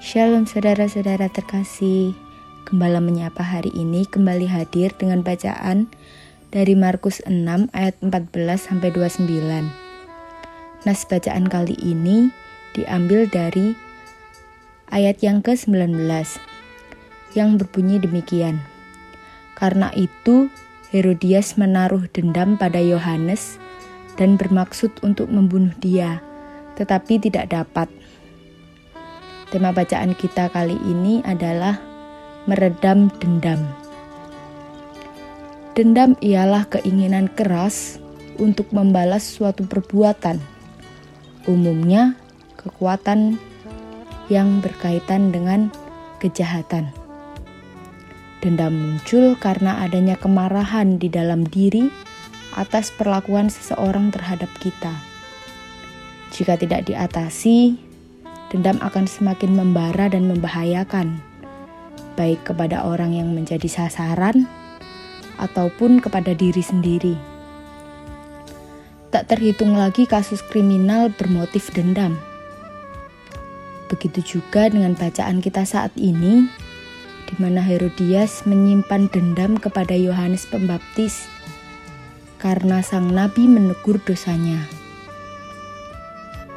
Shalom saudara-saudara terkasih. Gembala menyapa hari ini kembali hadir dengan bacaan dari Markus 6 ayat 14 sampai 29. Nas bacaan kali ini diambil dari ayat yang ke-19 yang berbunyi demikian. Karena itu Herodias menaruh dendam pada Yohanes dan bermaksud untuk membunuh dia, tetapi tidak dapat Tema bacaan kita kali ini adalah meredam dendam. Dendam ialah keinginan keras untuk membalas suatu perbuatan, umumnya kekuatan yang berkaitan dengan kejahatan. Dendam muncul karena adanya kemarahan di dalam diri atas perlakuan seseorang terhadap kita. Jika tidak diatasi, dendam akan semakin membara dan membahayakan, baik kepada orang yang menjadi sasaran ataupun kepada diri sendiri. Tak terhitung lagi kasus kriminal bermotif dendam. Begitu juga dengan bacaan kita saat ini, di mana Herodias menyimpan dendam kepada Yohanes Pembaptis karena sang nabi menegur dosanya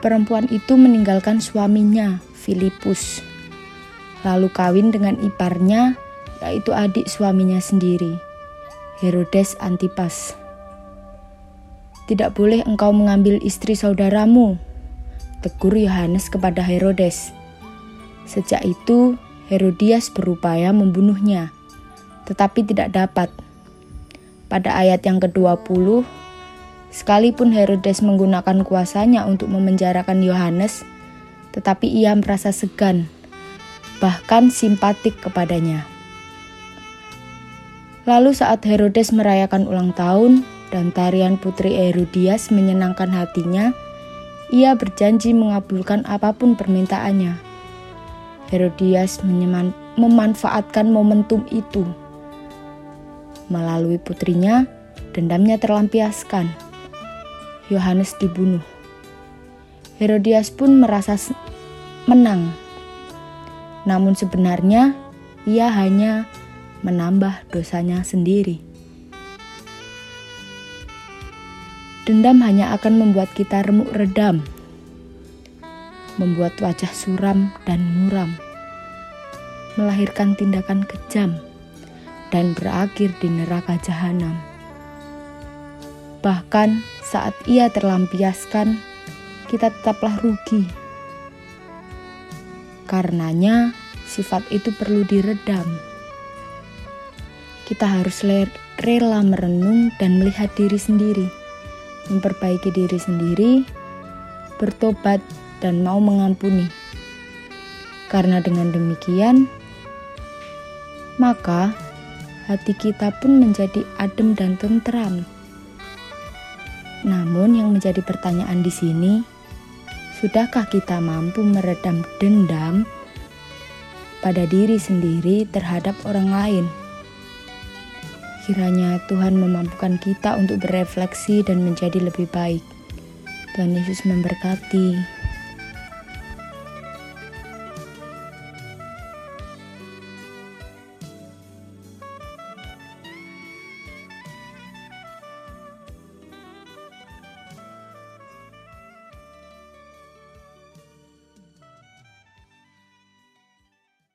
perempuan itu meninggalkan suaminya, Filipus, lalu kawin dengan iparnya, yaitu adik suaminya sendiri, Herodes Antipas. Tidak boleh engkau mengambil istri saudaramu, tegur Yohanes kepada Herodes. Sejak itu, Herodias berupaya membunuhnya, tetapi tidak dapat. Pada ayat yang ke-20, Sekalipun Herodes menggunakan kuasanya untuk memenjarakan Yohanes, tetapi ia merasa segan, bahkan simpatik kepadanya. Lalu saat Herodes merayakan ulang tahun dan tarian putri Herodias menyenangkan hatinya, ia berjanji mengabulkan apa pun permintaannya. Herodias memanfaatkan momentum itu. Melalui putrinya, dendamnya terlampiaskan Yohanes dibunuh. Herodias pun merasa menang. Namun sebenarnya ia hanya menambah dosanya sendiri. Dendam hanya akan membuat kita remuk redam, membuat wajah suram dan muram, melahirkan tindakan kejam, dan berakhir di neraka jahanam. Bahkan saat ia terlampiaskan, kita tetaplah rugi. Karenanya, sifat itu perlu diredam. Kita harus rela merenung dan melihat diri sendiri, memperbaiki diri sendiri, bertobat, dan mau mengampuni. Karena dengan demikian, maka hati kita pun menjadi adem dan tentram. Namun yang menjadi pertanyaan di sini, sudahkah kita mampu meredam dendam pada diri sendiri terhadap orang lain? Kiranya Tuhan memampukan kita untuk berefleksi dan menjadi lebih baik. Tuhan Yesus memberkati.